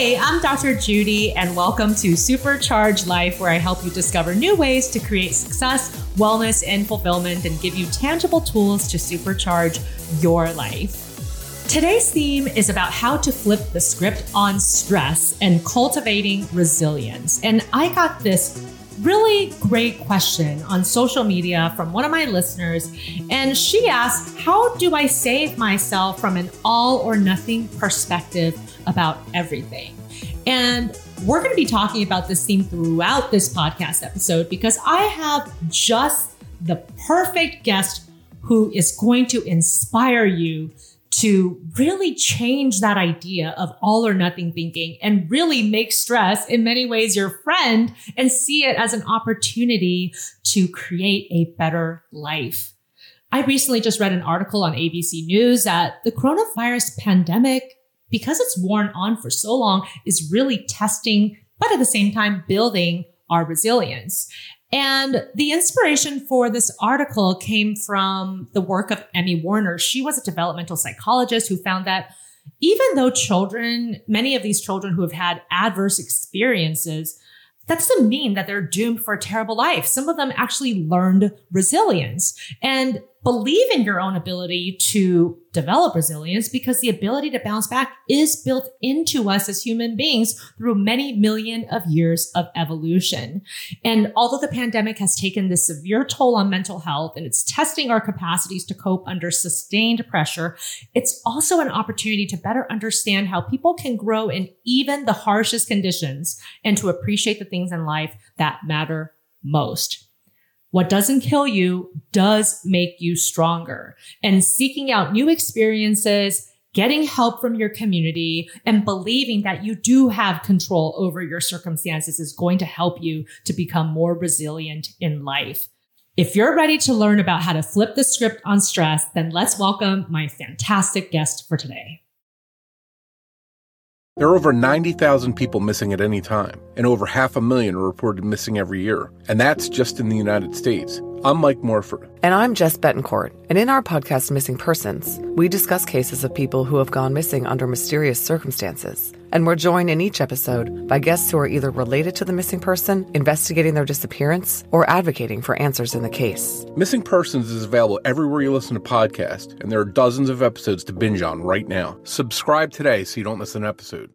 Hey, I'm Dr. Judy, and welcome to Supercharge Life, where I help you discover new ways to create success, wellness, and fulfillment and give you tangible tools to supercharge your life. Today's theme is about how to flip the script on stress and cultivating resilience. And I got this really great question on social media from one of my listeners. And she asked, How do I save myself from an all or nothing perspective about everything? And we're going to be talking about this theme throughout this podcast episode because I have just the perfect guest who is going to inspire you to really change that idea of all or nothing thinking and really make stress in many ways your friend and see it as an opportunity to create a better life. I recently just read an article on ABC News that the coronavirus pandemic, because it's worn on for so long, is really testing, but at the same time, building our resilience. And the inspiration for this article came from the work of Emmy Werner. She was a developmental psychologist who found that even though children, many of these children who have had adverse experiences, that doesn't mean that they're doomed for a terrible life. Some of them actually learned resilience and believe in your own ability to develop resilience because the ability to bounce back is built into us as human beings through many million of years of evolution. And although the pandemic has taken this severe toll on mental health and it's testing our capacities to cope under sustained pressure, it's also an opportunity to better understand how people can grow in even the harshest conditions and to appreciate the things in life that matter most. What doesn't kill you does make you stronger. And seeking out new experiences, getting help from your community, and believing that you do have control over your circumstances is going to help you to become more resilient in life. If you're ready to learn about how to flip the script on stress, then let's welcome my fantastic guest for today. There are over 90,000 people missing at any time, and over half a million are reported missing every year. And that's just in the United States. I'm Mike Morford. And I'm Jess Betancourt. And in our podcast, Missing Persons, we discuss cases of people who have gone missing under mysterious circumstances. And we're joined in each episode by guests who are either related to the missing person, investigating their disappearance, or advocating for answers in the case. Missing Persons is available everywhere you listen to podcasts, and there are dozens of episodes to binge on right now. Subscribe today so you don't miss an episode.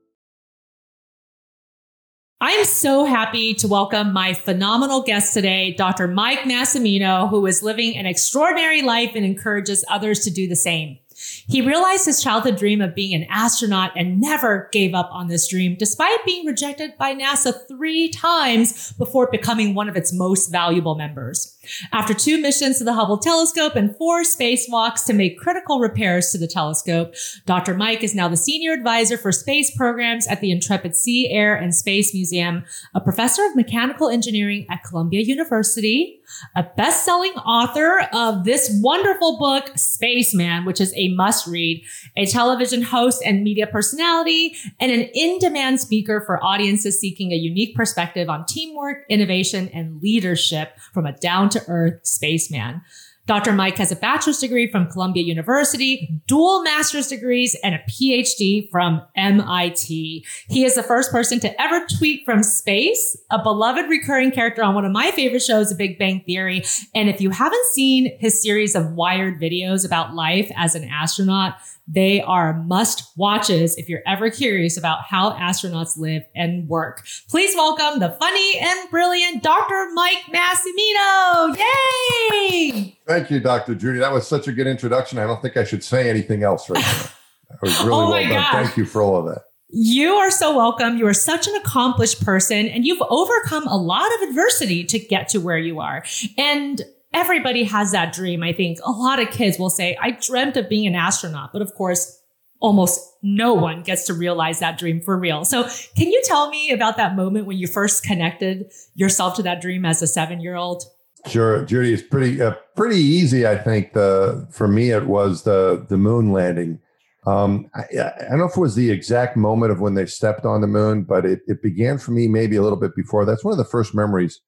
I am so happy to welcome my phenomenal guest today, Dr. Mike Massimino, who is living an extraordinary life and encourages others to do the same. He realized his childhood dream of being an astronaut and never gave up on this dream, despite being rejected by NASA three times before becoming one of its most valuable members. After two missions to the Hubble telescope and four spacewalks to make critical repairs to the telescope, Dr. Mike is now the senior advisor for space programs at the Intrepid Sea, Air, and Space Museum, a professor of mechanical engineering at Columbia University, a best-selling author of this wonderful book, Spaceman, which is a must-read, a television host and media personality, and an in-demand speaker for audiences seeking a unique perspective on teamwork, innovation, and leadership from a down-to-earth spaceman. Dr. Mike has a bachelor's degree from Columbia University, dual master's degrees, and a PhD from MIT. He is the first person to ever tweet from space, a beloved recurring character on one of my favorite shows, The Big Bang Theory. And if you haven't seen his series of wired videos about life as an astronaut, they are must watches if you're ever curious about how astronauts live and work. Please welcome the funny and brilliant Dr. Mike Massimino. Yay! Thank you, Dr. Judy. That was such a good introduction. I don't think I should say anything else right now. That was really Oh well my done. Thank you for all of that. You are so welcome. You are such an accomplished person and you've overcome a lot of adversity to get to where you are. And everybody has that dream. I think a lot of kids will say, I dreamt of being an astronaut, but of course, almost no one gets to realize that dream for real. So can you tell me about that moment when you first connected yourself to that dream as a seven year old? Sure, Judy. It's pretty uh, pretty easy. I think the for me it was the the moon landing. Um, I, I don't know if it was the exact moment of when they stepped on the moon, but it, it began for me maybe a little bit before. That's one of the first memories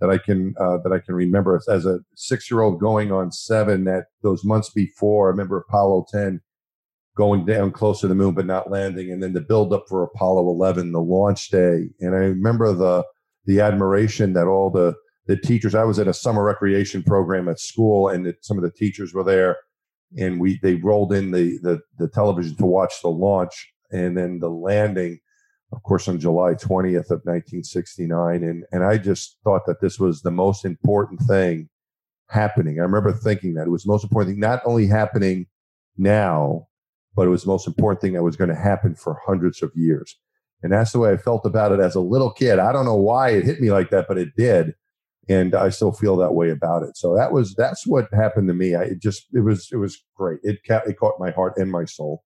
that I can uh, that I can remember as, a six year old going on seven. That those months before, I remember Apollo ten going down close to the moon but not landing, and then the build up for Apollo 11, the launch day. And I remember the the admiration that all the the teachers. I was at a summer recreation program at school, and some of the teachers were there, and we they rolled in the, the the television to watch the launch and then the landing, of course, on July 20th of 1969. And and I just thought that this was the most important thing happening. I remember thinking that it was the most important thing, not only happening now, but it was the most important thing that was going to happen for hundreds of years. And that's the way I felt about it as a little kid. I don't know why it hit me like that, but it did. And I still feel that way about it. So that was that's what happened to me. I it just it was it was great. It ca- it caught my heart and my soul.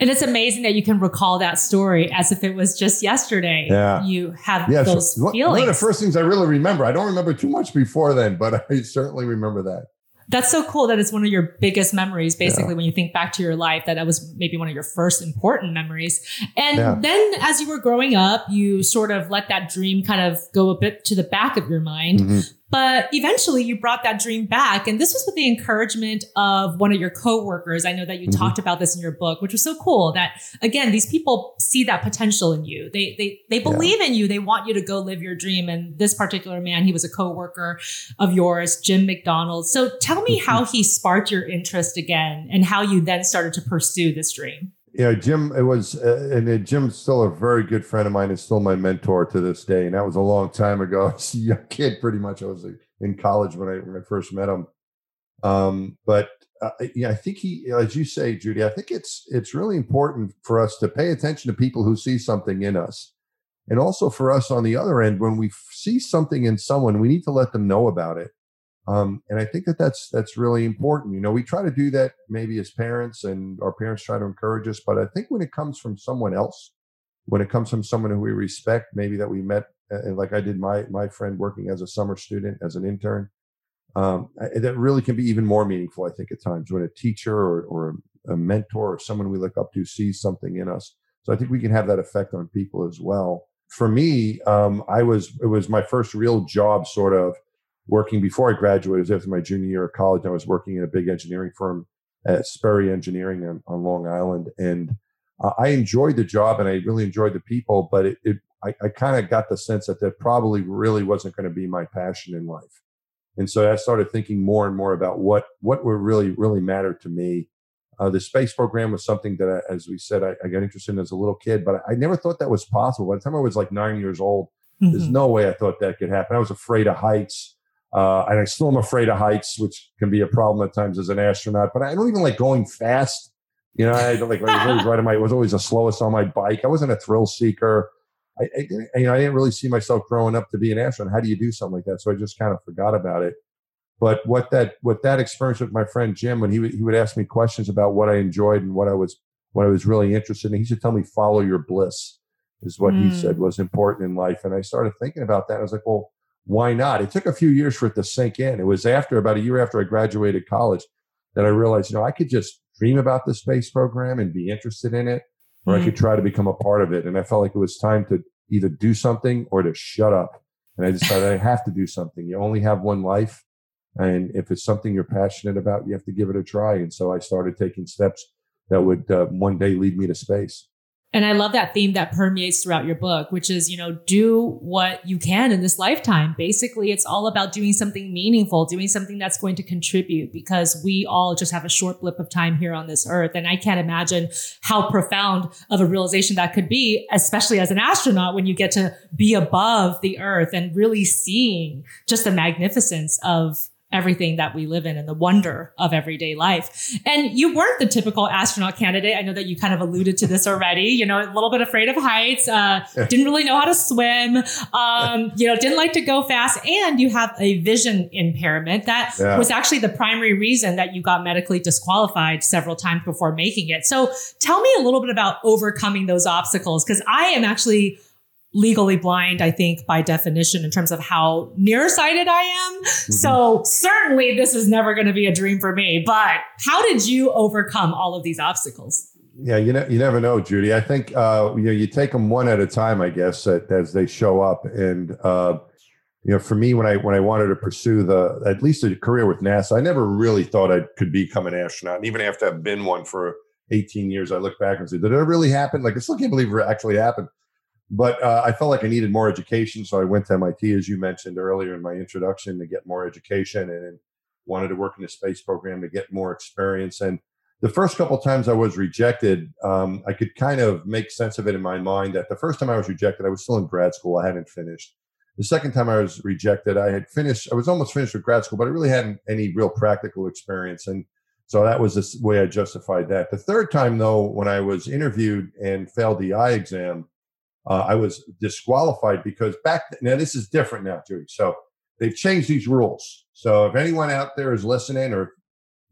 And it's amazing that you can recall that story as if it was just yesterday. Yeah. You have Yeah, those so one- feelings. one of the first things I really remember. I don't remember too much before then, but I certainly remember that. That's so cool that it's one of your biggest memories, basically, when you think back to your life, that that was maybe one of your first important memories. And Yeah. then as you were growing up, you sort of let that dream kind of go a bit to the back of your mind. Mhm. But eventually you brought that dream back. And this was with the encouragement of one of your coworkers. I know that you Mhm. talked about this in your book, which was so cool that again, these people see that potential in you. They, they, they believe in you. They want you to go live your dream. And this particular man, he was a coworker of yours, Jim McDonald. So tell me how he sparked your interest again and how you then started to pursue this dream. Yeah, Jim. It was, uh, and uh, Jim's still a very good friend of mine, and still my mentor to this day. And that was a long time ago. I was a young kid, pretty much. I was in college when I when I first met him. Um, but uh, yeah, I think he, as you say, Judy, I think it's it's really important for us to pay attention to people who see something in us, and also for us on the other end, when we see something in someone, we need to let them know about it. Um, and I think that that's that's really important. You know, we try to do that maybe as parents, and our parents try to encourage us. But I think when it comes from someone else, when it comes from someone who we respect, maybe that we met, uh, like I did my my friend working as a summer student, as an intern, um, I- that really can be even more meaningful. I think at times when a teacher or, or a mentor or someone we look up to sees something in us. So I think we can have that effect on people as well. For me, um, I was it was my first real job, sort of working before I graduated. It was after my junior year of college. I was working in a big engineering firm at Sperry Engineering on, on Long Island, and uh, I enjoyed the job and I really enjoyed the people. But it, it I, I kind of got the sense that that probably really wasn't going to be my passion in life. And so I started thinking more and more about what what would really really matter to me. Uh, the space program was something that, I, as we said, I, I got interested in as a little kid, but I, I never thought that was possible. By the time I was like nine years old, there's Mhm. no way I thought that could happen. I was afraid of heights. Uh, and I still am afraid of heights, which can be a problem at times as an astronaut. But I don't even like going fast. You know, I don't like I was always riding my. I was always the slowest on my bike. I wasn't a thrill seeker. I, I, didn't- you know, I didn't really see myself growing up to be an astronaut. How do you do something like that? So I just kind of forgot about it. But what that what that experience with my friend Jim, when he would he would ask me questions about what I enjoyed and what I was what I was really interested in, he should tell me follow your bliss is what he Mm. said was important in life. And I started thinking about that. I was like, well, why not? It took a few years for it to sink in. It was after about a year after I graduated college that I realized, you know, I could just dream about the space program and be interested in it, or I Mm. could try to become a part of it. And I felt like it was time to either do something or to shut up. And I decided I have to do something. You only have one life. And if it's something you're passionate about, you have to give it a try. And so I started taking steps that would uh, one day lead me to space. And I love that theme that permeates throughout your book, which is, you know, do what you can in this lifetime. Basically, it's all about doing something meaningful, doing something that's going to contribute because we all just have a short blip of time here on this earth. And I can't imagine how profound of a realization that could be, especially as an astronaut, when you get to be above the earth and really seeing just the magnificence of everything that we live in and the wonder of everyday life. And you weren't the typical astronaut candidate. I know that you kind of alluded to this already, you know, a little bit afraid of heights, uh, didn't really know how to swim, um, you know, didn't like to go fast. And you have a vision impairment that Yeah. was actually the primary reason that you got medically disqualified several times before making it. So tell me a little bit about overcoming those obstacles. Cause I am actually legally blind, I think, by definition, in terms of how nearsighted I am. So certainly this is never going to be a dream for me. But how did you overcome all of these obstacles? Yeah, you know, you never know, Judy. I think uh, you know you take them one at a time, I guess, as they show up. And uh, you know, for me, when I when I wanted to pursue the at least a career with NASA, I never really thought I could become an astronaut. And even after I've been one for 18 years, I look back and say, did it really happen? Like, I still can't believe it actually happened. But uh, I felt like I needed more education. So I went to MIT, as you mentioned earlier in my introduction, to get more education and wanted to work in the space program to get more experience. And the first couple times I was rejected, um, I could kind of make sense of it in my mind that the first time I was rejected, I was still in grad school. I hadn't finished. The second time I was rejected, I had finished, I was almost finished with grad school, but I really hadn't any real practical experience. And so that was the way I justified that. The third time, though, when I was interviewed and failed the eye exam, uh, I was disqualified because back then, now this is different now, Judy. So they've changed these rules. So if anyone out there is listening or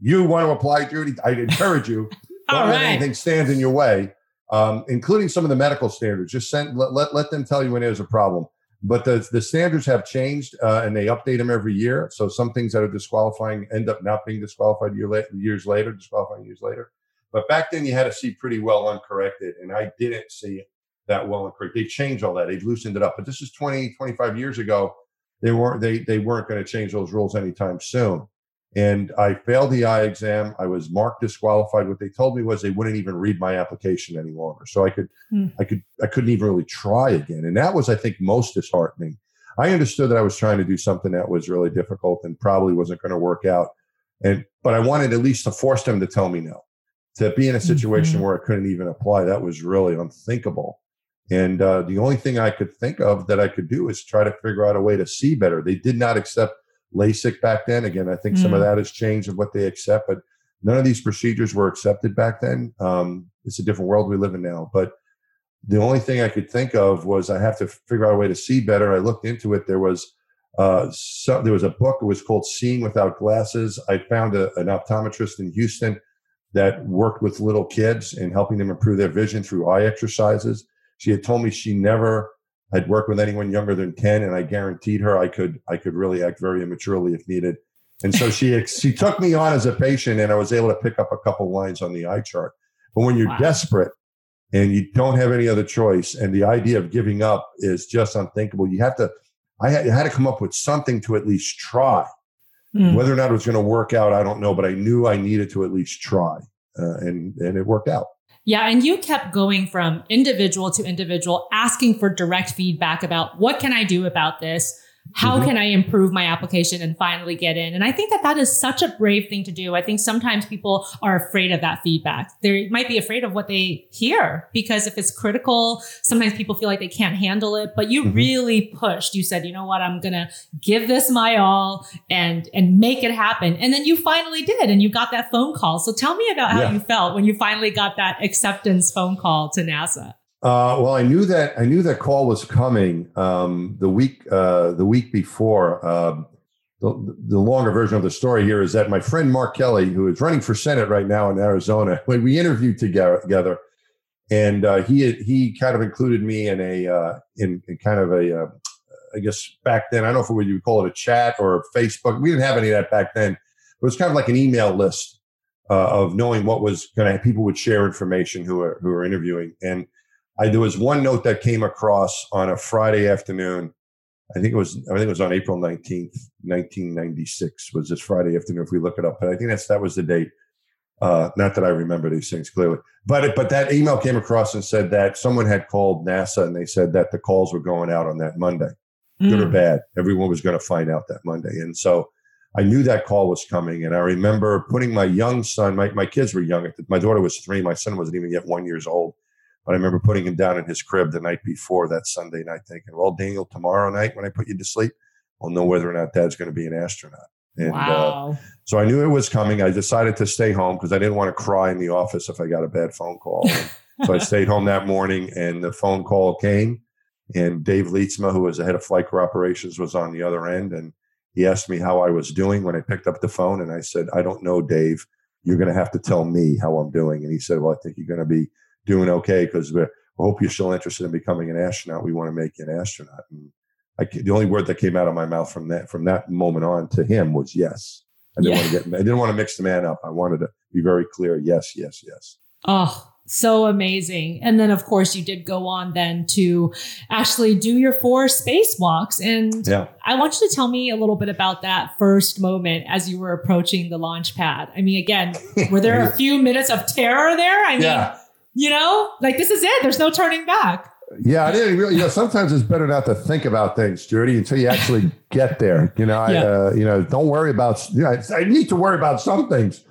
you want to apply, Judy, I'd encourage you. don't let anything stand in your way, um, including some of the medical standards. Just send let, let, let them tell you when there's a problem. But the, the standards have changed uh, and they update them every year. So some things that are disqualifying end up not being disqualified year la- years later, disqualifying years later. But back then you had to see pretty well uncorrected. And I didn't see that well uncorrected. They changed all that. They've loosened it up. But this is 20, 25 years ago. They weren't they they weren't going to change those rules anytime soon. And I failed the eye exam. I was marked disqualified. What they told me was they wouldn't even read my application any longer. So I could, mm. I could, I couldn't even really try again. And that was, I think, most disheartening. I understood that I was trying to do something that was really difficult and probably wasn't going to work out. And, but I wanted at least to force them to tell me no. To be in a situation mm-hmm. where I couldn't even apply, that was really unthinkable. And uh, the only thing I could think of that I could do is try to figure out a way to see better. They did not accept LASIK back then. Again, I think mm. some of hmm. that has changed of what they accept, but none of these procedures were accepted back then. Um, it's a different world we live in now. But the only thing I could think of was I have to figure out a way to see better. I looked into it. There was uh, so, there was a book. It was called Seeing Without Glasses. I found a, an optometrist in Houston that worked with little kids and helping them improve their vision through eye exercises. She had told me she never I'd worked with anyone younger than 10 and I guaranteed her I could I could really act very immaturely if needed. And so she she took me on as a patient and I was able to pick up a couple lines on the eye chart. But when you're wow. desperate and you don't have any other choice and the idea of giving up is just unthinkable, you have to I had, I had to come up with something to at least try. Mm. Whether or not it was going to work out, I don't know, but I knew I needed to at least try. Uh, and and it worked out. Yeah. And you kept going from individual to individual, asking for direct feedback about what can I do about this? How mm-hmm. can I improve my application and finally get in? And I think that that is such a brave thing to do. I think sometimes people are afraid of that feedback. They might be afraid of what they hear because if it's critical, sometimes people feel like they can't handle it, but you mm-hmm. really pushed. You said, you know what? I'm going to give this my all and, and make it happen. And then you finally did and you got that phone call. So tell me about how yeah. you felt when you finally got that acceptance phone call to NASA. Uh, well, I knew that I knew that call was coming um, the week uh, the week before. Um, the, the, longer version of the story here is that my friend Mark Kelly, who is running for Senate right now in Arizona, when we interviewed together, and uh, he he kind of included me in a uh, in, in, kind of a uh, I guess back then I don't know if we would call it a chat or Facebook. We didn't have any of that back then. It was kind of like an email list uh, of knowing what was going to people would share information who are who are interviewing and I, there was one note that came across on a Friday afternoon. I think it was I think it was on April 19th, 1996 was this Friday afternoon if we look it up. But I think that's that was the date. Uh, not that I remember these things clearly, but it, but that email came across and said that someone had called NASA and they said that the calls were going out on that Monday, mm. good or hmm. bad. Everyone was going to find out that Monday, and so I knew that call was coming. And I remember putting my young son, my my kids were young. My daughter was three. My son wasn't even yet one years old. But I remember putting him down in his crib the night before that Sunday night, thinking, well, Daniel, tomorrow night when I put you to sleep, I'll know whether or not dad's going to be an astronaut. And uh, wow. uh, so I knew it was coming. I decided to stay home because I didn't want to cry in the office if I got a bad phone call. so I stayed home that morning and the phone call came. And Dave Leestma, who was the head of flight crew operations, was on the other end. And he asked me how I was doing when I picked up the phone. And I said, I don't know, Dave. You're going to have to tell me how I'm doing. And he said, Well, I think you're going to be doing okay because we hope you're still interested in becoming an astronaut. We want to make you an astronaut. And I, the only word that came out of my mouth from that from that moment on to him was yes. I didn't yeah. want to get. I didn't want to mix the man up. I wanted to be very clear. Yes, yes, yes. Oh, So amazing. And then, of course, you did go on then to actually do your four spacewalks. And Yeah. I want you to tell me a little bit about that first moment as you were approaching the launch pad. I mean, again, were there a few minutes of terror there? I mean, Yeah. You know, like this is it. There's no turning back. Yeah, I didn't really. You know, sometimes it's better not to think about things, Judy, until you actually get there. You know, I, Yeah. uh, you know, don't worry about. You know, I- I need to worry about some things,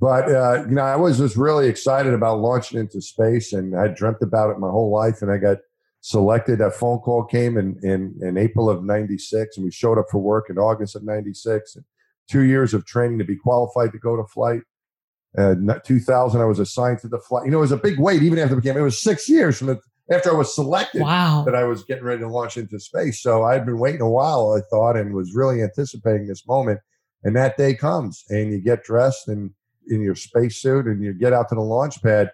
but uh, you know, I was just really excited about launching into space, and I dreamt about it my whole life, and I got selected. That phone call came in in, in April of '96, and we showed up for work in August of '96. And two years of training to be qualified to go to flight. Uh, 2000, I was assigned to the flight. You know, it was a big wait even after it became. It was six years from the after I was selected Wow. that I was getting ready to launch into space. So I'd been waiting a while, I thought, and was really anticipating this moment. And that day comes, and you get dressed and in your spacesuit, and you get out to the launch pad.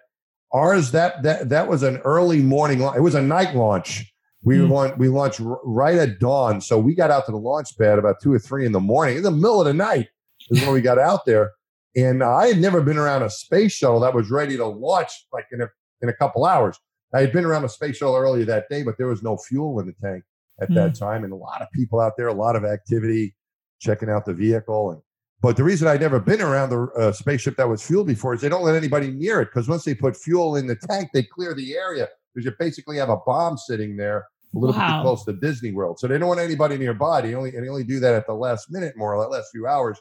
Ours that that that was an early morning. It was a night launch. We Mm. launched we launched right at dawn. So we got out to the launch pad about two or three in the morning. In the middle of the night is when we got out there. And I had never been around a space shuttle that was ready to launch like in a in a couple hours. I had been around a space shuttle earlier that day, but there was no fuel in the tank at that time, and a lot of people out there, a lot of activity, checking out the vehicle. And but the reason I'd never been around the uh, spaceship that was fueled before is they don't let anybody near it because once they put fuel in the tank, they clear the area because you basically have a bomb sitting there a little Wow. bit close to Disney World. So they don't want anybody nearby. They only and they only do that at the last minute, more or less, last few hours.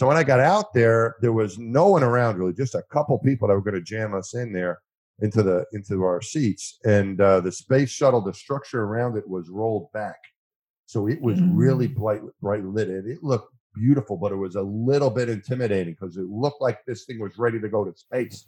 So when I got out there, there was no one around really, just a couple people that were going to jam us in there into the into our seats. And uh, the space shuttle, the structure around it was rolled back, so it was really Mm. bright bright lit. And it looked beautiful, but it was a little bit intimidating because it looked like this thing was ready to go to space.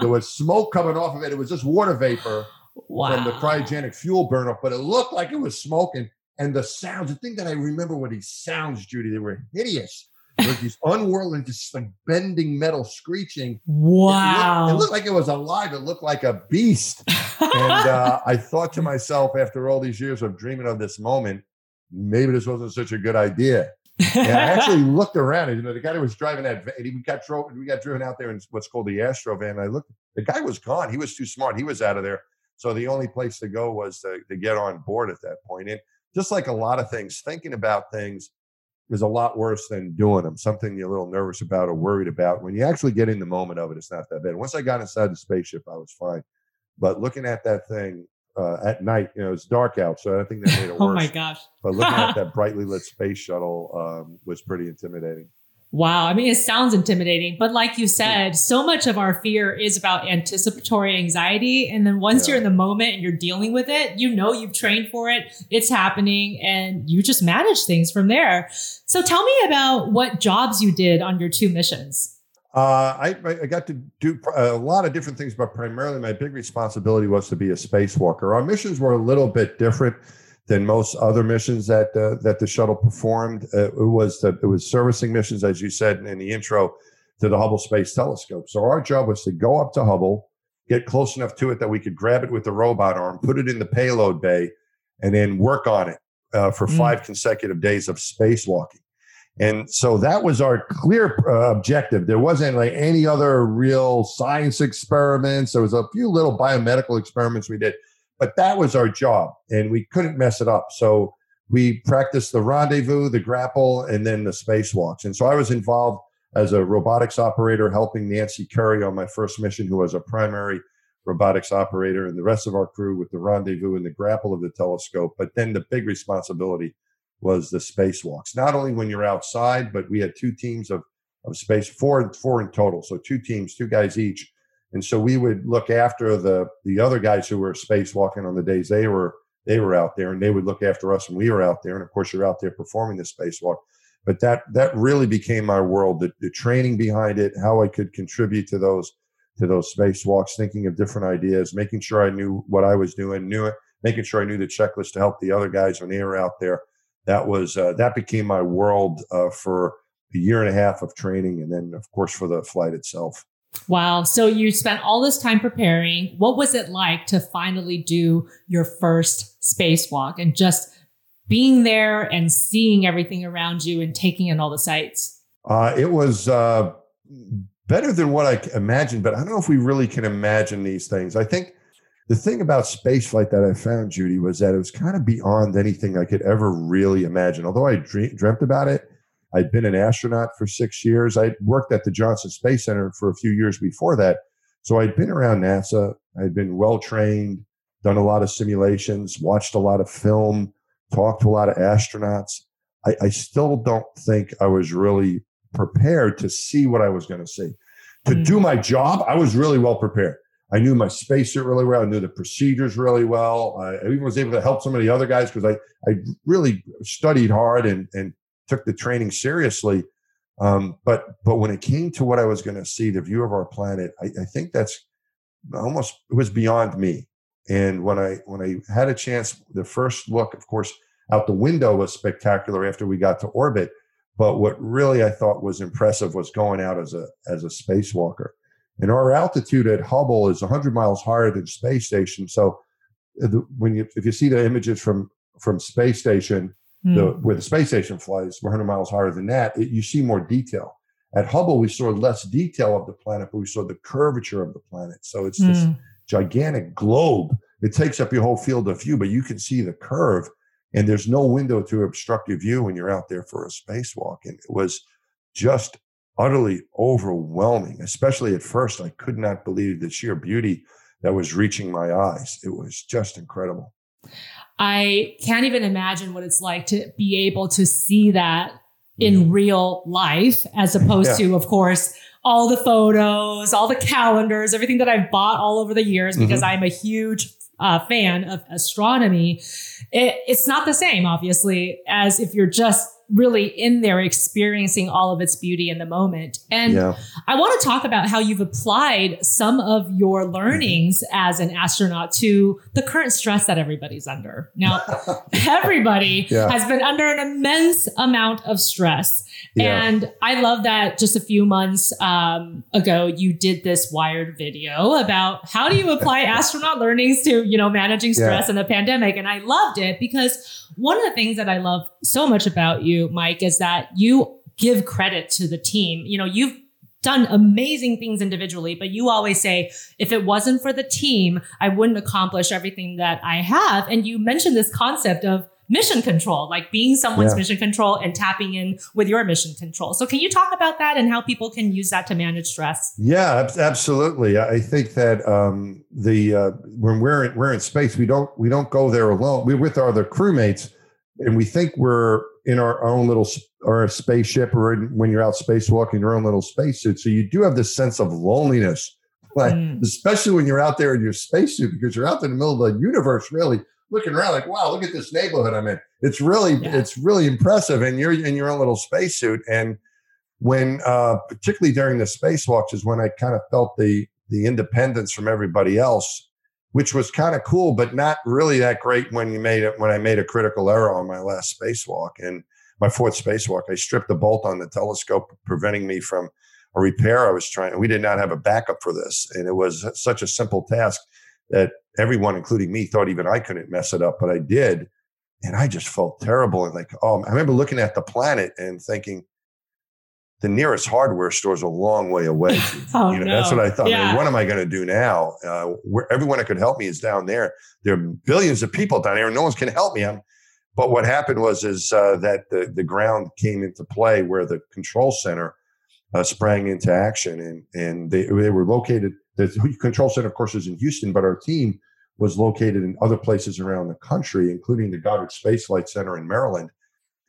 There was smoke coming off of it. It was just water vapor wow. from the cryogenic fuel burn up, but it looked like it was smoking. And the sounds, the thing that I remember were these sounds, Judy, they were hideous. There was these unworldly, just like bending metal screeching. It looked- Wow. It looked, like it was alive. It looked like a beast. And uh, I thought to myself, after all these years of dreaming of this moment, maybe this wasn't such a good idea. And I actually looked around, and you know, the guy who was driving that, van, we got drove, we got driven out there in what's called the Astro van. I looked, the guy was gone. He was too smart. He was out of there. So the only place to go was to, to get on board at that point. And just like a lot of things, thinking about things is a lot worse than doing them. Something you're a little nervous about or worried about. When you actually get in the moment of it, it's not that bad. Once I got inside the spaceship, I was fine. But looking at that thing uh, at night, you know, it's dark out, so I think that made it worse. oh my gosh. But looking at that brightly lit space shuttle um, was pretty intimidating. Wow. I mean, it sounds intimidating, but like you said, so much of our fear is about anticipatory anxiety. And then once Yeah. you're in the moment and you're dealing with it, you know you've trained for it, it's happening, and you just manage things from there. So tell me about what jobs you did on your two missions. Uh, I, I got to do a lot of different things, but primarily my big responsibility was to be a spacewalker. Our missions were a little bit different than most other missions that uh, that the shuttle performed. Uh, it was the, it was servicing missions, as you said in the intro, to the Hubble Space Telescope. So our job was to go up to Hubble, get close enough to it that we could grab it with the robot arm, put it in the payload bay, and then work on it uh, for Mm. five consecutive days of spacewalking. And so that was our clear uh, objective. There wasn't like any other real science experiments. There was a few little biomedical experiments we did, but that was our job, and we couldn't mess it up. So we practiced the rendezvous, the grapple, and then the spacewalks. And so I was involved as a robotics operator, helping Nancy Currie on my first mission, who was a primary robotics operator, and the rest of our crew with the rendezvous and the grapple of the telescope. But then the big responsibility was the spacewalks. Not only when you're outside, but we had two teams of of space, four four in total. So two teams, two guys each. And so we would look after the the other guys who were spacewalking on the days they were they were out there, and they would look after us when we were out there. And of course, you're out there performing the spacewalk. But that that really became my world. The, the training behind it, how I could contribute to those to those spacewalks, thinking of different ideas, making sure I knew what I was doing, knew it, making sure I knew the checklist to help the other guys when they were out there. That was uh, that became my world uh, for a year and a half of training, and then of course for the flight itself. Wow. So you spent all this time preparing. What was it like to finally do your first spacewalk and just being there and seeing everything around you and taking in all the sights? Uh, it was uh, better than what I imagined. But I don't know if we really can imagine these things. I think the thing about spaceflight that I found, Judy, was that it was kind of beyond anything I could ever really imagine. Although I dream, dreamt about it, I'd been an astronaut for six years. I'd worked at the Johnson Space Center for a few years before that. So I'd been around NASA. I'd been well trained, done a lot of simulations, watched a lot of film, talked to a lot of astronauts. I, I still don't think I was really prepared to see what I was going to see. To mm. do my job, I was really well prepared. I knew my spacesuit really well. I knew the procedures really well. I even was able to help some of the other guys because I, I really studied hard and, and took the training seriously. Um, but but when it came to what I was going to see, the view of our planet, I, I think that's almost it was beyond me. And when I when I had a chance, the first look, of course, out the window was spectacular after we got to orbit. But what really I thought was impressive was going out as a as a spacewalker. And our altitude at Hubble is 100 miles higher than space station. So uh, the, when you if you see the images from from space station, mm. the, where the space station flies, 100 miles higher than that, it, you see more detail. At Hubble, we saw less detail of the planet, but we saw the curvature of the planet. So it's mm. this hmm. gigantic globe. It takes up your whole field of view, but you can see the curve and there's no window to obstruct your view when you're out there for a spacewalk. And it was just utterly overwhelming, especially at first. I could not believe the sheer beauty that was reaching my eyes. It was just incredible. I can't even imagine what it's like to be able to see that in mm-hmm. real life, as opposed yeah. to, of course, all the photos, all the calendars, everything that I've bought all over the years because mm-hmm. I'm a huge uh, fan of astronomy, it, it's not the same, obviously, as if you're just really in there experiencing all of its beauty in the moment. And yeah. I want to talk about how you've applied some of your learnings as an astronaut to the current stress that everybody's under. Now, everybody yeah. has been under an immense amount of stress. Yeah. And I love that just a few months um, ago, you did this wired video about how do you apply astronaut learnings to, you know, managing stress in the pandemic. And I loved it because one of the things that I love so much about you, Mike, is that you give credit to the team. You know, you've done amazing things individually, but you always say, if it wasn't for the team, I wouldn't accomplish everything that I have. And you mentioned this concept of mission control, like being someone's yeah. mission control and tapping in with your mission control. So, can you talk about that and how people can use that to manage stress? Yeah, absolutely. I think that um, the uh, when we're in, we're in space, we don't we don't go there alone. We're with our other crewmates, and we think we're in our own little or a spaceship, or when you're out spacewalking, your own little spacesuit. So you do have this sense of loneliness. Like, mm. especially when you're out there in your spacesuit, because you're out there in the middle of the universe, really, looking around like, wow, look at this neighborhood I'm in. It's really, yeah. it's really impressive. And you're in your own little spacesuit. And when, uh, particularly during the spacewalks, is when I kind of felt the the independence from everybody else, which was kind of cool, but not really that great when you made it. When I made a critical error on my last spacewalk and my fourth spacewalk, I stripped the bolt on the telescope, preventing me from a repair I was trying. We did not have a backup for this, and it was such a simple task that everyone, including me, thought even I couldn't mess it up, but I did. And I just felt terrible. And like, oh, I remember looking at the planet and thinking, the nearest hardware store is a long way away. oh, you know, no. that's what I thought. Yeah. I mean, what am I going to do now? Uh, where everyone that could help me is down there. There are billions of people down there, and no one's going to help me. I'm, but what happened was is uh, that the the ground came into play where the control center uh, sprang into action, and and they they were located the control center, of course, is in Houston, but our team was located in other places around the country, including the Goddard Space Flight Center in Maryland.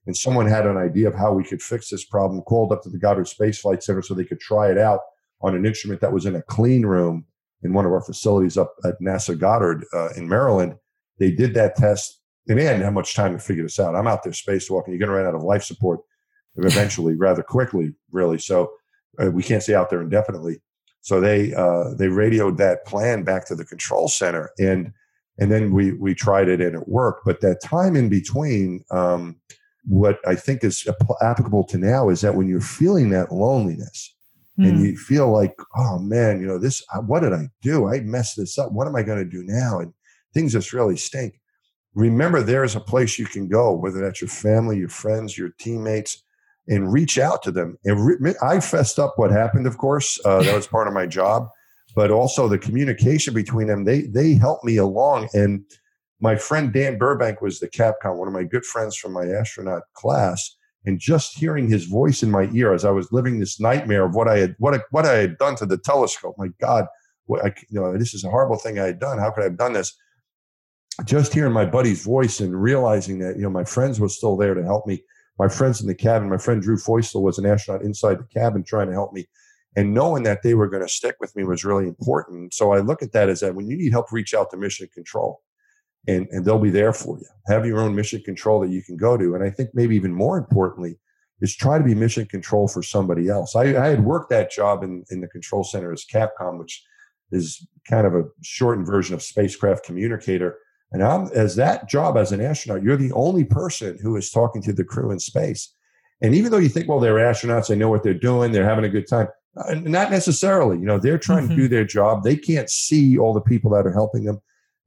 And someone had an idea of how we could fix this problem, called up to the Goddard Space Flight Center so they could try it out on an instrument that was in a clean room in one of our facilities up at NASA Goddard uh, in Maryland. They did that test, and they hadn't had much time to figure this out. I'm out there spacewalking. You're going to run out of life support eventually, rather quickly, really. So uh, we can't stay out there indefinitely. So they uh, they radioed that plan back to the control center, and and then we we tried it and it worked. But that time in between, um, what I think is applicable to now is that when you're feeling that loneliness mm. and hmm. you feel like, oh man, you know this, uh, what did I do? I messed this up. What am I going to do now? And things just really stink. Remember, there is a place you can go, whether that's your family, your friends, your teammates, and reach out to them. And re- I fessed up what happened, of course. Uh, that was part of my job, but also the communication between them. They they helped me along. And my friend Dan Burbank was the Capcom, one of my good friends from my astronaut class. And just hearing his voice in my ear as I was living this nightmare of what I had what I, what I had done to the telescope. My God, what I, you know, this is a horrible thing I had done. How could I have done this? Just hearing my buddy's voice and realizing that you know my friends were still there to help me my friends in the cabin. My friend Drew Feustel was an astronaut inside the cabin trying to help me. And knowing that they were going to stick with me was really important. So I look at that as that when you need help, reach out to Mission Control and, and they'll be there for you. Have your own mission control that you can go to. And I think maybe even more importantly is try to be mission control for somebody else. I, I had worked that job in, in the control center as Capcom, which is kind of a shortened version of spacecraft communicator. And I'm, as that job as an astronaut, you're the only person who is talking to the crew in space. And even though you think, well, they're astronauts, they know what they're doing, they're having a good time. Uh, not necessarily. You know, they're trying mm-hmm. to do their job. They can't see all the people that are helping them.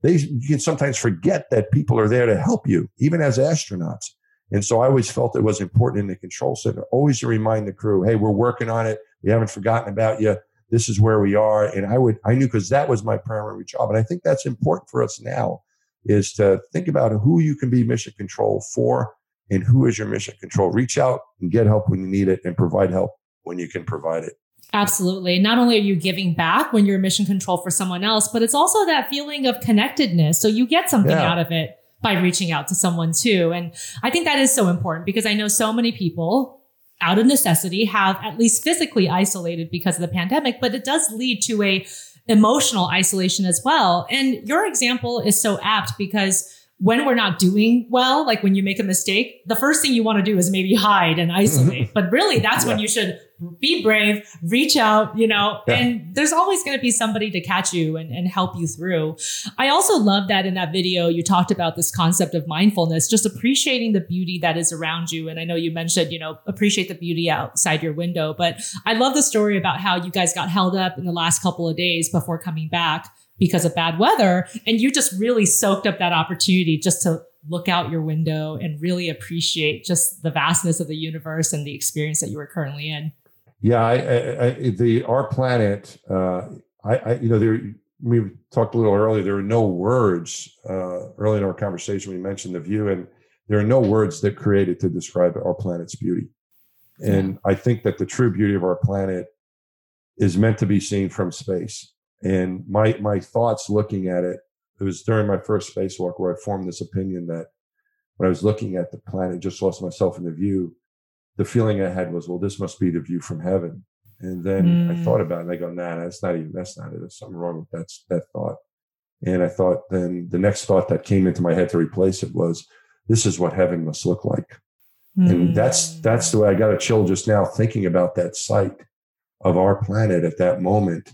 They you can sometimes forget that people are there to help you, even as astronauts. And so I always felt it was important in the control center, always to remind the crew, hey, we're working on it. We haven't forgotten about you. This is where we are. And I would, I knew because that was my primary job. And I think that's important for us now is to think about who you can be mission control for and who is your mission control. Reach out and get help when you need it and provide help when you can provide it. Absolutely. Not only are you giving back when you're mission control for someone else, but it's also that feeling of connectedness. So you get something yeah. out of it by reaching out to someone too. And I think that is so important because I know so many people out of necessity have at least physically isolated because of the pandemic, but it does lead to a emotional isolation as well. And your example is so apt because when we're not doing well, like when you make a mistake, the first thing you want to do is maybe hide and isolate. Mm-hmm. but really, that's yeah. when you should be brave, reach out, you know, yeah. and there's always going to be somebody to catch you and, and help you through. I also love that in that video, you talked about this concept of mindfulness, just appreciating the beauty that is around you. And I know you mentioned, you know, appreciate the beauty outside your window, but I love the story about how you guys got held up in the last couple of days before coming back because of bad weather. And you just really soaked up that opportunity just to look out your window and really appreciate just the vastness of the universe and the experience that you were currently in. Yeah, I, I, I, the our planet. Uh, I, I, you know, there we talked a little earlier. There are no words. Uh, early in our conversation, we mentioned the view, and there are no words that created to describe our planet's beauty. And I think that the true beauty of our planet is meant to be seen from space. And my my thoughts looking at it, it was during my first spacewalk where I formed this opinion that when I was looking at the planet, just lost myself in the view the feeling I had was, well, this must be the view from heaven. And then mm. I thought about it and I go, nah, that's not even, that's not it. There's something wrong with that, that thought. And I thought then the next thought that came into my head to replace it was, this is what heaven must look like. Mm. And that's, that's the way I got a chill just now thinking about that sight of our planet at that moment.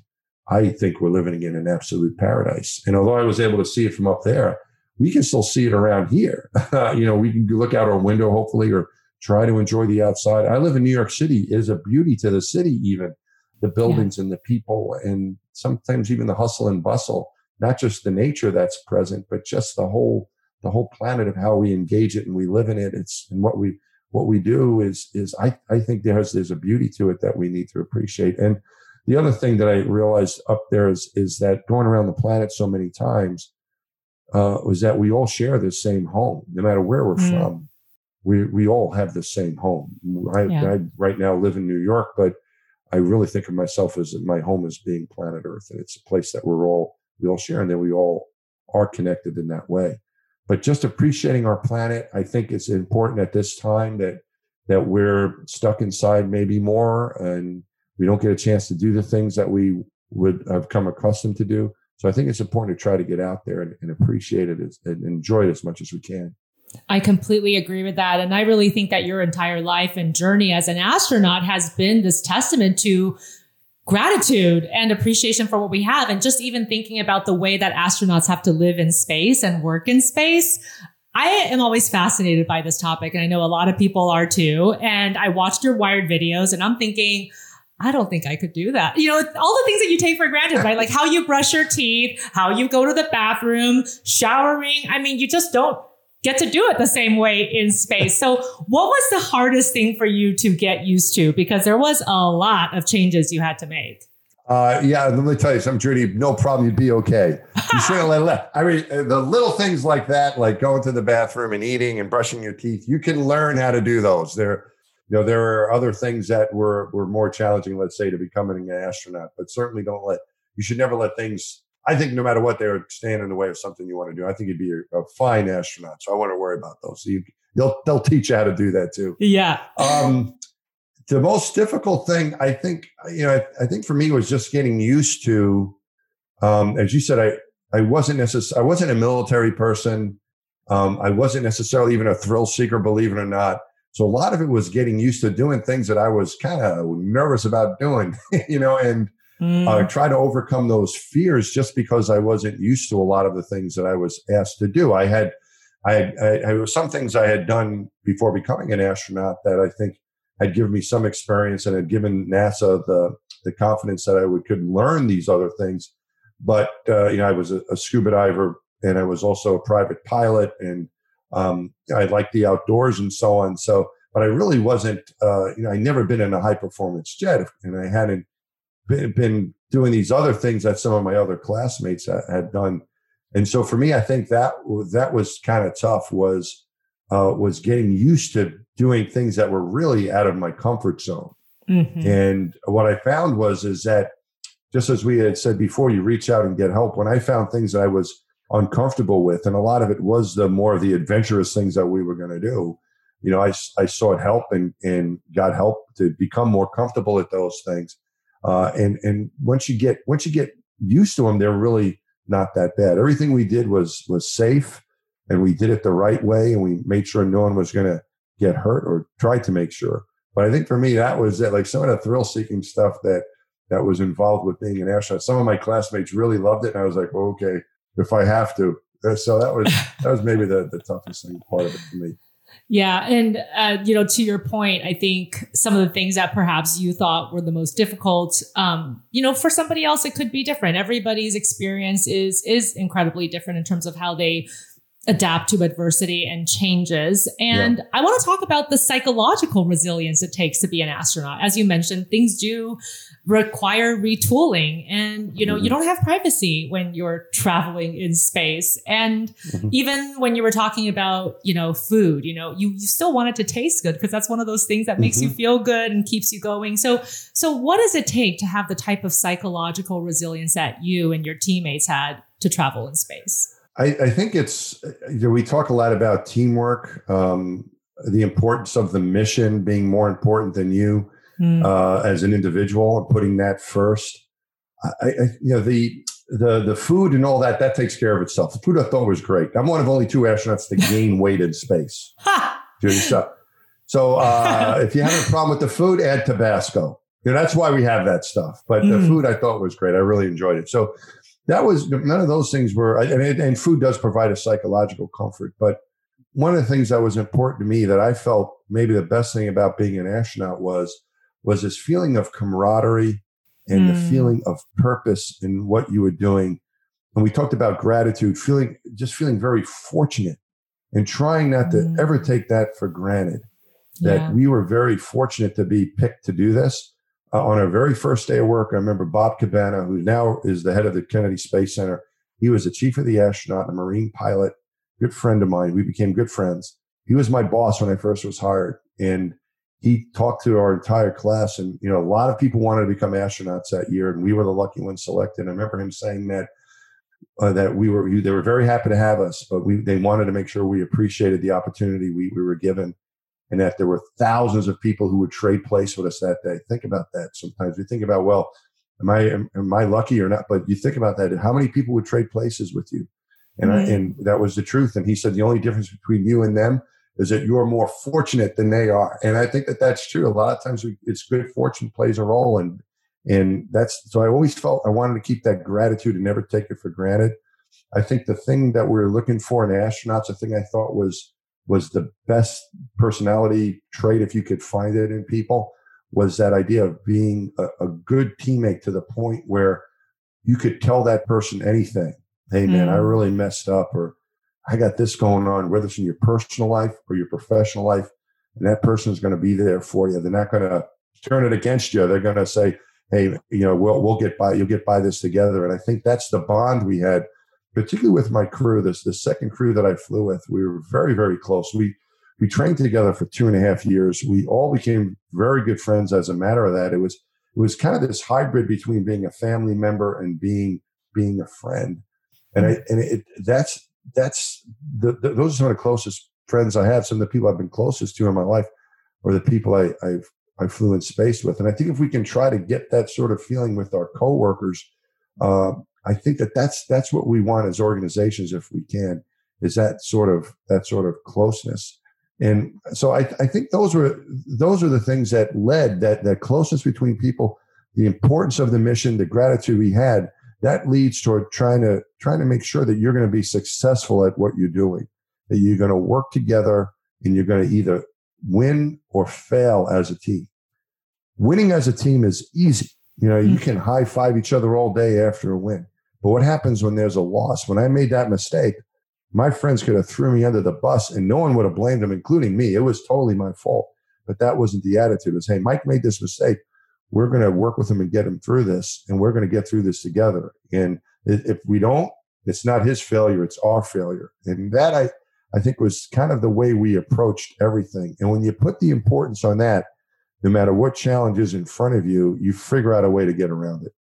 I think we're living in an absolute paradise. And although I was able to see it from up there, we can still see it around here. you know, we can look out our window, hopefully, or try to enjoy the outside. I live in New York City. Is a beauty to the city, even the buildings yeah. and the people, and sometimes even the hustle and bustle. Not just the nature that's present, but just the whole the whole planet of how we engage it and we live in it. It's and what we what we do is is I I think there's there's a beauty to it that we need to appreciate. And the other thing that I realized up there is is that going around the planet so many times uh, was that we all share the same home, no matter where we're mm. from we we all have the same home. I, yeah. I, right now live in New York, but I really think of myself as my home as being planet Earth, and it's a place that we're all we all share, and that we all are connected in that way. But just appreciating our planet, I think it's important at this time that that we're stuck inside maybe more, and we don't get a chance to do the things that we would have come accustomed to do. So I think it's important to try to get out there and, and appreciate it as, and enjoy it as much as we can. I completely agree with that. And I really think that your entire life and journey as an astronaut has been this testament to gratitude and appreciation for what we have. And just even thinking about the way that astronauts have to live in space and work in space. I am always fascinated by this topic. And I know a lot of people are too. And I watched your wired videos and I'm thinking, I don't think I could do that. You know, all the things that you take for granted, right? Like how you brush your teeth, how you go to the bathroom, showering. I mean, you just don't get to do it the same way in space. So, what was the hardest thing for you to get used to? Because there was a lot of changes you had to make. Uh, yeah, let me tell you something, Judy. No problem. You'd be okay. You shouldn't let left. I mean, the little things like that, like going to the bathroom and eating and brushing your teeth, you can learn how to do those. There, you know, there are other things that were were more challenging, let's say, to becoming an astronaut. But certainly, don't let. You should never let things. I think no matter what, they would stand in the way of something you want to do. I think you'd be a, a fine astronaut, so I want to worry about those. So you, they'll they'll teach you how to do that too. Yeah. Um, the most difficult thing I think, you know, I, I think for me was just getting used to, um, as you said, I, I wasn't necessarily, I wasn't a military person. Um, I wasn't necessarily even a thrill seeker, believe it or not. So a lot of it was getting used to doing things that I was kind of nervous about doing, you know, and mm. uh, try to overcome those fears just because I wasn't used to a lot of the things that I was asked to do. I had, I had, I, I was some things I had done before becoming an astronaut that I think had given me some experience and had given NASA the the confidence that I would could learn these other things. But uh, you know, I was a, a, scuba diver and I was also a private pilot, and um, I liked the outdoors and so on. So, but I really wasn't. Uh, you know, I'd never been in a high performance jet, and I hadn't been, been doing these other things that some of my other classmates had done. And so, for me, I think that that was kind of tough. Was uh, was getting used to doing things that were really out of my comfort zone. Mm-hmm. And what I found was is that just as we had said before, you reach out and get help. When I found things that I was uncomfortable with, and a lot of it was the more of the adventurous things that we were going to do. You know, I, I sought help and, and got help to become more comfortable at those things. Uh, and and once you get once you get used to them, they're really not that bad. Everything we did was was safe and we did it the right way and we made sure no one was going to get hurt or tried to make sure. But I think for me, that was it. Like some of the thrill seeking stuff that that was involved with being an astronaut. Some of my classmates really loved it, and I was like, well, okay, if I have to. Uh, so that was that was maybe the the toughest thing part of it for me. Yeah, and uh, you know, to your point, I think some of the things that perhaps you thought were the most difficult, um, you know, for somebody else it could be different. Everybody's experience is is incredibly different in terms of how they adapt to adversity and changes. And yeah. I want to talk about the psychological resilience it takes to be an astronaut. As you mentioned, things do require retooling and you know mm-hmm. you don't have privacy when you're traveling in space and mm-hmm. even when you were talking about you know food you know you, you still want it to taste good because that's one of those things that makes mm-hmm. you feel good and keeps you going so so what does it take to have the type of psychological resilience that you and your teammates had to travel in space I, I think it's you know, we talk a lot about teamwork, um, the importance of the mission being more important than you mm. uh, as an individual, and putting that first. I, I, you know the the the food and all that that takes care of itself. The food I thought was great. I'm one of only two astronauts to gain weight in space. so, so uh, if you have a problem with the food, add Tabasco. You know, that's why we have that stuff. But mm. the food I thought was great. I really enjoyed it. So that was none of those things were I mean, and food does provide a psychological comfort but one of the things that was important to me that i felt maybe the best thing about being an astronaut was was this feeling of camaraderie and mm. the hmm. feeling of purpose in what you were doing and we talked about gratitude feeling just feeling very fortunate and trying not to mm. ever take that for granted that yeah. we were very fortunate to be picked to do this uh, on our very first day of work, I remember Bob Cabana, who now is the head of the Kennedy Space Center. He was the chief of the astronaut, a Marine pilot, good friend of mine. We became good friends. He was my boss when I first was hired, and he talked to our entire class. And you know, a lot of people wanted to become astronauts that year, and we were the lucky ones selected. I remember him saying that uh, that we were they were very happy to have us, but we they wanted to make sure we appreciated the opportunity we, we were given and that there were thousands of people who would trade place with us that day. Think about that. Sometimes we think about, well, am I am, am I lucky or not? But you think about that. How many people would trade places with you? And mm-hmm. I, and that was the truth. And he said the only difference between you and them is that you're more fortunate than they are. And I think that that's true. A lot of times we, it's good fortune plays a role, and and that's so I always felt I wanted to keep that gratitude and never take it for granted. I think the thing that we're looking for in astronauts, the thing I thought was was the best personality trait if you could find it in people was that idea of being a, a good teammate to the point where you could tell that person anything hey man mm. i really messed up or I got this going on, whether it's in your personal life or your professional life, and that person is going to be there for you. They're not going to turn it against you. They're going to say, "Hey, you know, we'll we'll get by. You'll get by this together." And I think that's the bond we had, particularly with my crew. This the second crew that I flew with, we were very very close. We we trained together for two and a half years. We all became very good friends. As a matter of that, it was it was kind of this hybrid between being a family member and being being a friend. And I and it that's that's the, the, those are some of the closest friends I have. Some of the people I've been closest to in my life, or the people I I've I flew in space with. And I think if we can try to get that sort of feeling with our coworkers, uh, I think that that's that's what we want as organizations, if we can, is that sort of that sort of closeness. And so I, I think those were those are the things that led that that closeness between people, the importance of the mission, the gratitude we had. That leads toward trying to trying to make sure that you're going to be successful at what you're doing, that you're going to work together and you're going to either win or fail as a team. Winning as a team is easy. You know, you mm-hmm. can high five each other all day after a win. But what happens when there's a loss? When I made that mistake, my friends could have threw me under the bus and no one would have blamed them, including me. It was totally my fault. But that wasn't the attitude. It was, hey, Mike made this mistake. We're going to work with him and get him through this, and we're going to get through this together. And if we don't, it's not his failure, it's our failure. And that I, I think was kind of the way we approached everything. And when you put the importance on that, no matter what challenge is in front of you, you figure out a way to get around it.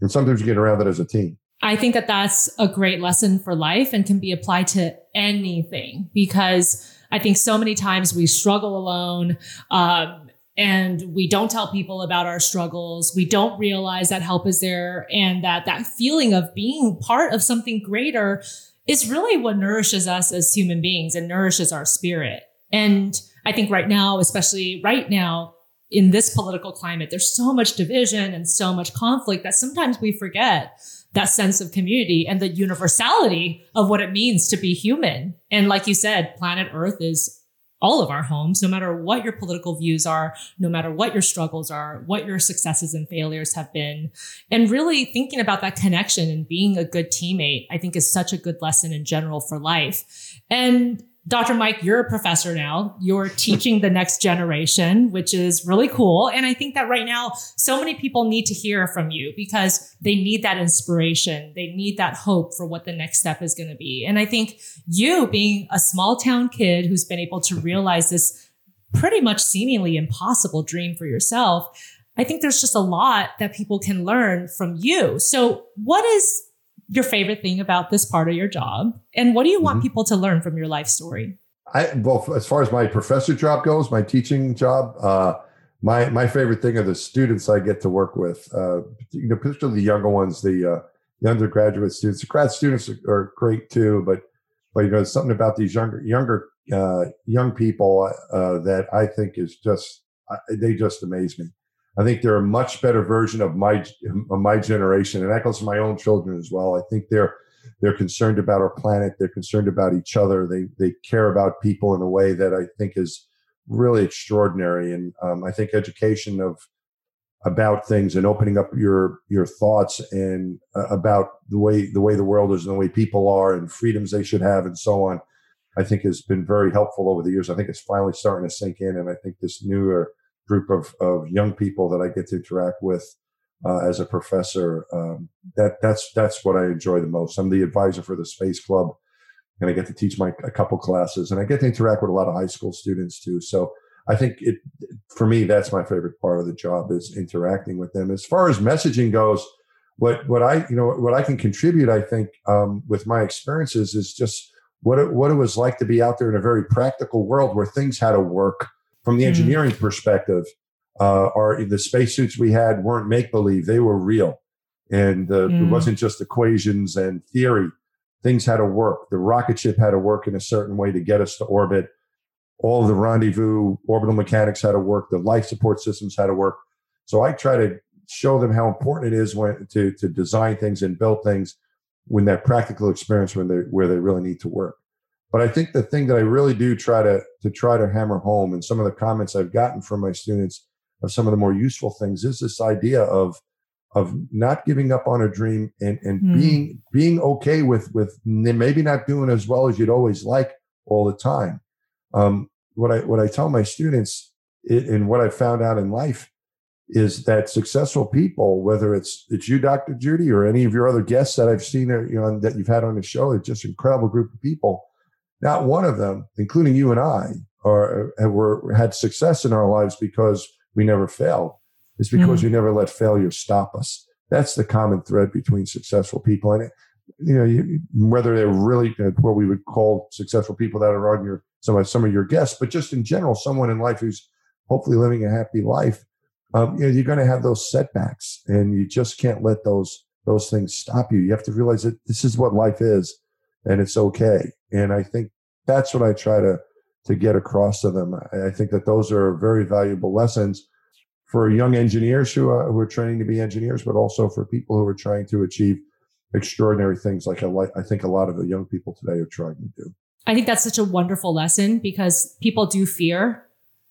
And sometimes you get around it as a team. I think that that's a great lesson for life and can be applied to anything because I think so many times we struggle alone. Um, and we don't tell people about our struggles. We don't realize that help is there and that that feeling of being part of something greater is really what nourishes us as human beings and nourishes our spirit. And I think right now, especially right now, in this political climate, there's so much division and so much conflict that sometimes we forget that sense of community and the universality of what it means to be human. And like you said, planet Earth is all of our homes, no matter what your political views are, no matter what your struggles are, what your successes and failures have been. And really thinking about that connection and being a good teammate, I think is such a good lesson in general for life. And Dr. Mike, you're a professor now. You're teaching the next generation, which is really cool. And I think that right now, so many people need to hear from you because they need that inspiration. They need that hope for what the next step is going to be. And I think you being a small town kid who's been able to realize this pretty much seemingly impossible dream for yourself, I think there's just a lot that people can learn from you. So what is your favorite thing about this part of your job? And what do you want mm-hmm. people to learn from your life story? I well, as far as my professor job goes, my teaching job, uh, my my favorite thing are the students I get to work with. Uh, you know, particularly the younger ones, the, uh, the undergraduate students. The grad students are, are, great too, but but you know, something about these younger younger uh, young people uh, that I think is just they just amaze me. I think they're a much better version of my of my generation, and that goes for my own children as well. I think they're they're concerned about our planet. They're concerned about each other. They they care about people in a way that I think is really extraordinary. And um, I think education of about things and opening up your your thoughts and uh, about the way the way the world is and the way people are and freedoms they should have and so on. I think has been very helpful over the years. I think it's finally starting to sink in, and I think this newer group of, of young people that I get to interact with uh, as a professor. Um, that that's that's what I enjoy the most. I'm the advisor for the Space Club, and I get to teach my a couple classes, and I get to interact with a lot of high school students too. So I think it for me that's my favorite part of the job is interacting with them. As far as messaging goes, what what I you know what I can contribute, I think um, with my experiences is just what it, what it was like to be out there in a very practical world where things had to work from the hmm. engineering mm-hmm. perspective, uh, our the spacesuits we had weren't make believe; they were real, and uh, mm. it hmm. wasn't just equations and theory. Things had to work. The rocket ship had to work in a certain way to get us to orbit. All the rendezvous orbital mechanics had to work. The life support systems had to work. So I try to show them how important it is when to to design things and build things when that practical experience when they where they really need to work. But I think the thing that I really do try to to try to hammer home, and some of the comments I've gotten from my students of some of the more useful things, is this idea of of not giving up on a dream and and Hmm. being being okay with with maybe not doing as well as you'd always like all the time. Um, what I what I tell my students it, and what I found out in life is that successful people, whether it's it's you, Dr. Judy, or any of your other guests that I've seen uh, you know that you've had on the show, it's just an incredible group of people. Not one of them, including you and I, are were had success in our lives because we never failed. It's because Mhm. we never let failure stop us. That's the common thread between successful people, and you know, you, whether they're really what we would call successful people that are on your some of some of your guests, but just in general, someone in life who's hopefully living a happy life. Um, you know, you're going to have those setbacks, and you just can't let those those things stop you. You have to realize that this is what life is, and it's okay. And I think that's what I try to to get across to them. I, think that those are very valuable lessons for young engineers who are, who are training to be engineers, but also for people who are trying to achieve extraordinary things like I, I think a lot of the young people today are trying to do. I think that's such a wonderful lesson because people do fear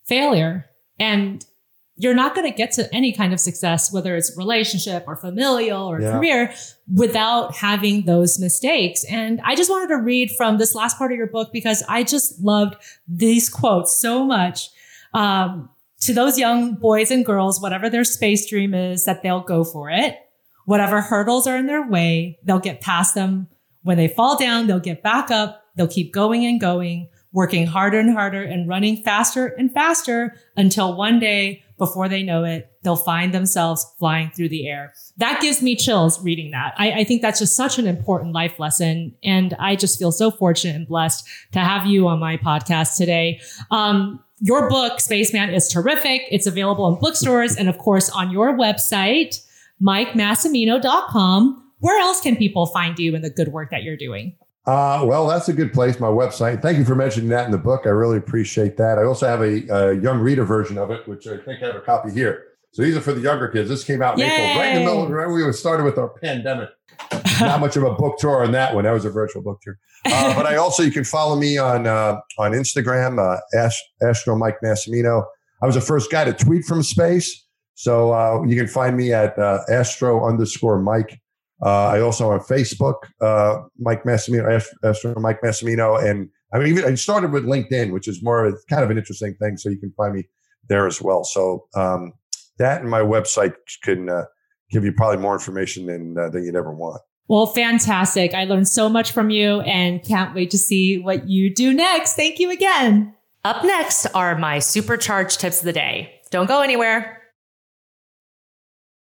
failure and you're not going to get to any kind of success, whether it's relationship or familial or Yeah. career without having those mistakes. And I just wanted to read from this last part of your book because I just loved these quotes so much. Um, to those young boys and girls, whatever their space dream is, that they'll go for it. Whatever hurdles are in their way, they'll get past them. When they fall down, they'll get back up. They'll keep going and going, working harder and harder and running faster and faster until one day, before they know it, they'll find themselves flying through the air. That gives me chills reading that. I, I think that's just such an important life lesson. And I just feel so fortunate and blessed to have you on my podcast today. Um, your book, Spaceman, is terrific. It's available in bookstores and, of course, on your website, MikeMassimino.com. Where else can people find you and the good work that you're doing? Uh, well, that's a good place, my website. Thank you for mentioning that in the book. I really appreciate that. I also have a, a young reader version of it, which I think I have a copy here. So these are for the younger kids. This came out in April, right in the middle. Yay. Right, we were started with our pandemic. Not much of a book tour on that one. That was a virtual book tour. Uh, but I also you can follow me on uh, on Instagram, uh, Ast- Astro Mike Massimino. I was the first guy to tweet from space, so uh, you can find me at uh, Astro underscore Mike. Uh, I also on Facebook, uh, Mike Massimino, Ast- Astro Mike Massimino, and I mean even I started with LinkedIn, which is more of kind of an interesting thing. So you can find me there as well. So um, that and my website can uh, give you probably more information than uh, than you'd ever want. Well, fantastic. I learned so much from you and can't wait to see what you do next. Thank you again. Up next are my supercharged tips of the day. Don't go anywhere.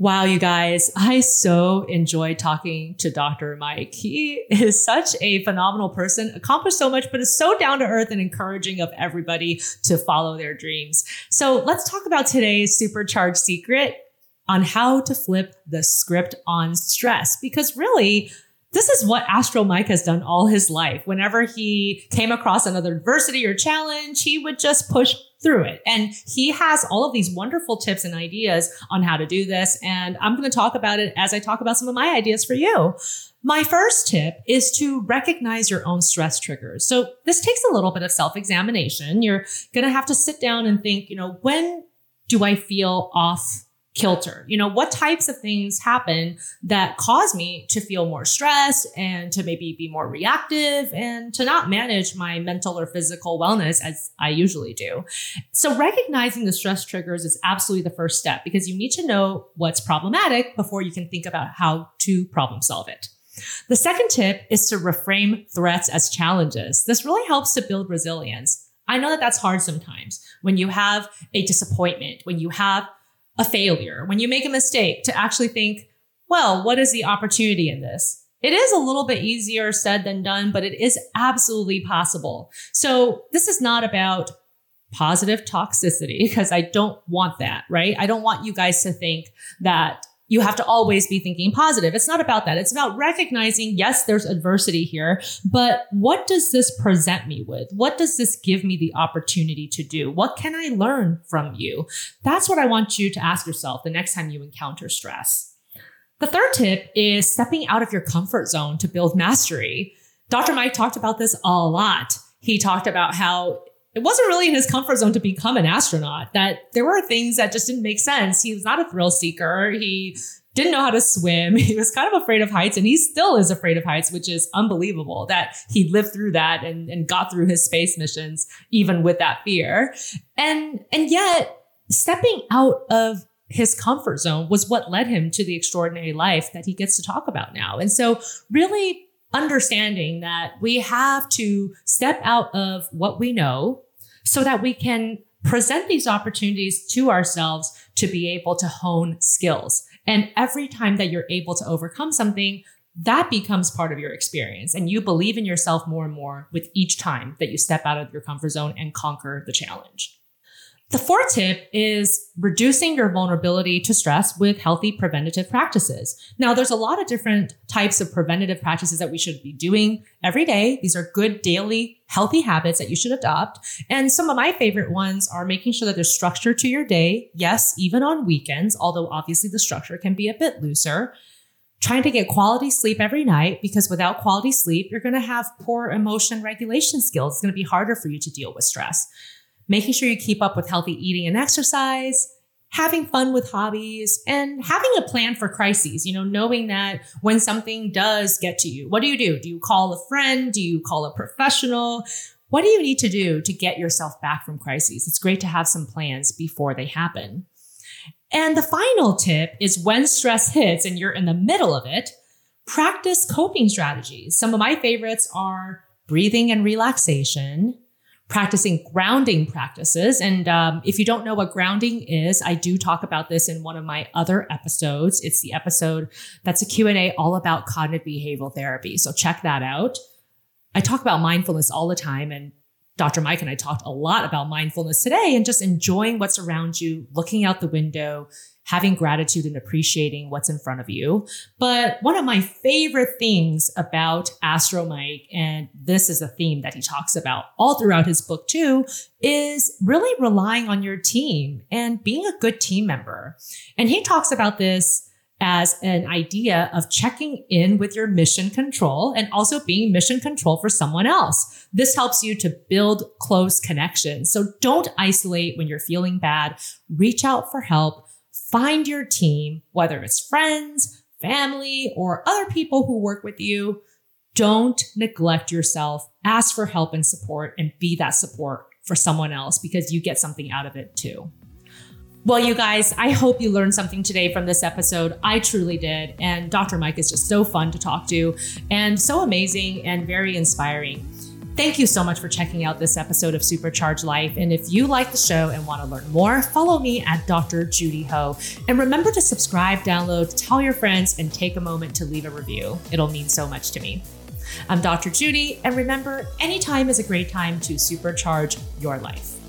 Wow, you guys, I so enjoy talking to Dr. Mike. He is such a phenomenal person, accomplished so much, but is so down to earth and encouraging of everybody to follow their dreams. So let's talk about today's supercharged secret on how to flip the script on stress. Because really, this is what Astro Mike has done all his life. Whenever he came across another adversity or challenge, he would just push through it. And he has all of these wonderful tips and ideas on how to do this. And I'm going to talk about it as I talk about some of my ideas for you. My first tip is to recognize your own stress triggers. So this takes a little bit of self examination. You're going to have to sit down and think, you know, when do I feel off kilter? You know, what types of things happen that cause me to feel more stressed and to maybe be more reactive and to not manage my mental or physical wellness as I usually do. So recognizing the stress triggers is absolutely the first step because you need to know what's problematic before you can think about how to problem solve it. The second tip is to reframe threats as challenges. This really helps to build resilience. I know that that's hard sometimes when you have a disappointment, when you have a failure, when you make a mistake, to actually think, well, what is the opportunity in this? It is a little bit easier said than done, but it is absolutely possible. So this is not about positive toxicity because I don't want that, right? I don't want you guys to think that you have to always be thinking positive. It's not about that. It's about recognizing, yes, there's adversity here, but what does this present me with? What does this give me the opportunity to do? What can I learn from you? That's what I want you to ask yourself the next time you encounter stress. The third tip is stepping out of your comfort zone to build mastery. Dr. Mike talked about this a lot. He talked about how it wasn't really in his comfort zone to become an astronaut, that there were things that just didn't make sense. He was not a thrill seeker. He didn't know how to swim. He was kind of afraid of heights and he still is afraid of heights, which is unbelievable that he lived through that and, and got through his space missions, even with that fear. And, and yet stepping out of his comfort zone was what led him to the extraordinary life that he gets to talk about now. And so really understanding that we have to step out of what we know so that we can present these opportunities to ourselves to be able to hone skills. And every time that you're able to overcome something, that becomes part of your experience. And you believe in yourself more and more with each time that you step out of your comfort zone and conquer the challenge. The fourth tip is reducing your vulnerability to stress with healthy preventative practices. Now, there's a lot of different types of preventative practices that we should be doing every day. These are good daily healthy habits that you should adopt. And some of my favorite ones are making sure that there's structure to your day. Yes, even on weekends, although obviously the structure can be a bit looser. Trying to get quality sleep every night because without quality sleep, you're going to have poor emotion regulation skills. It's going to be harder for you to deal with stress making sure you keep up with healthy eating and exercise, having fun with hobbies, and having a plan for crises. You know, knowing that when something does get to you, what do you do? Do you call a friend? Do you call a professional? What do you need to do to get yourself back from crises? It's great to have some plans before they happen. And the final tip is when stress hits and you're in the middle of it, practice coping strategies. Some of my favorites are breathing and relaxation, practicing grounding practices. And um, if you don't know what grounding is, I do talk about this in one of my other episodes. It's the episode that's a Q&A all about cognitive behavioral therapy. So check that out. I talk about mindfulness all the time and Dr. Mike and I talked a lot about mindfulness today and just enjoying what's around you, looking out the window, having gratitude and appreciating what's in front of you. But one of my favorite things about Astro Mike, and this is a theme that he talks about all throughout his book too, is really relying on your team and being a good team member. And he talks about this as an idea of checking in with your mission control and also being mission control for someone else. This helps you to build close connections. So don't isolate when you're feeling bad. Reach out for help find your team, whether it's friends, family, or other people who work with you. Don't neglect yourself. Ask for help and support and be that support for someone else because you get something out of it too. Well, you guys, I hope you learned something today from this episode. I truly did. And Dr. Mike is just so fun to talk to and so amazing and very inspiring. Thank you so much for checking out this episode of Supercharge Life. And if you like the show and want to learn more, follow me at Dr. Judy Ho. And remember to subscribe, download, tell your friends, and take a moment to leave a review. It'll mean so much to me. I'm Dr. Judy, and remember, anytime is a great time to supercharge your life.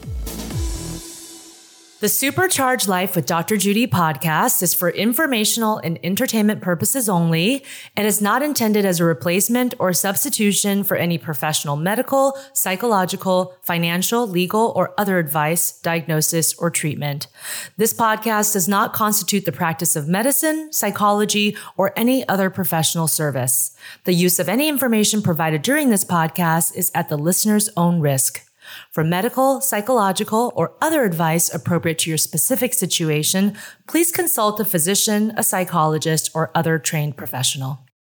The Supercharge Life with Dr. Judy podcast is for informational and entertainment purposes only and is not intended as a replacement or substitution for any professional medical, psychological, financial, legal, or other advice, diagnosis, or treatment. This podcast does not constitute the practice of medicine, psychology, or any other professional service. The use of any information provided during this podcast is at the listener's own risk. For medical, psychological, or other advice appropriate to your specific situation, please consult a physician, a psychologist, or other trained professional.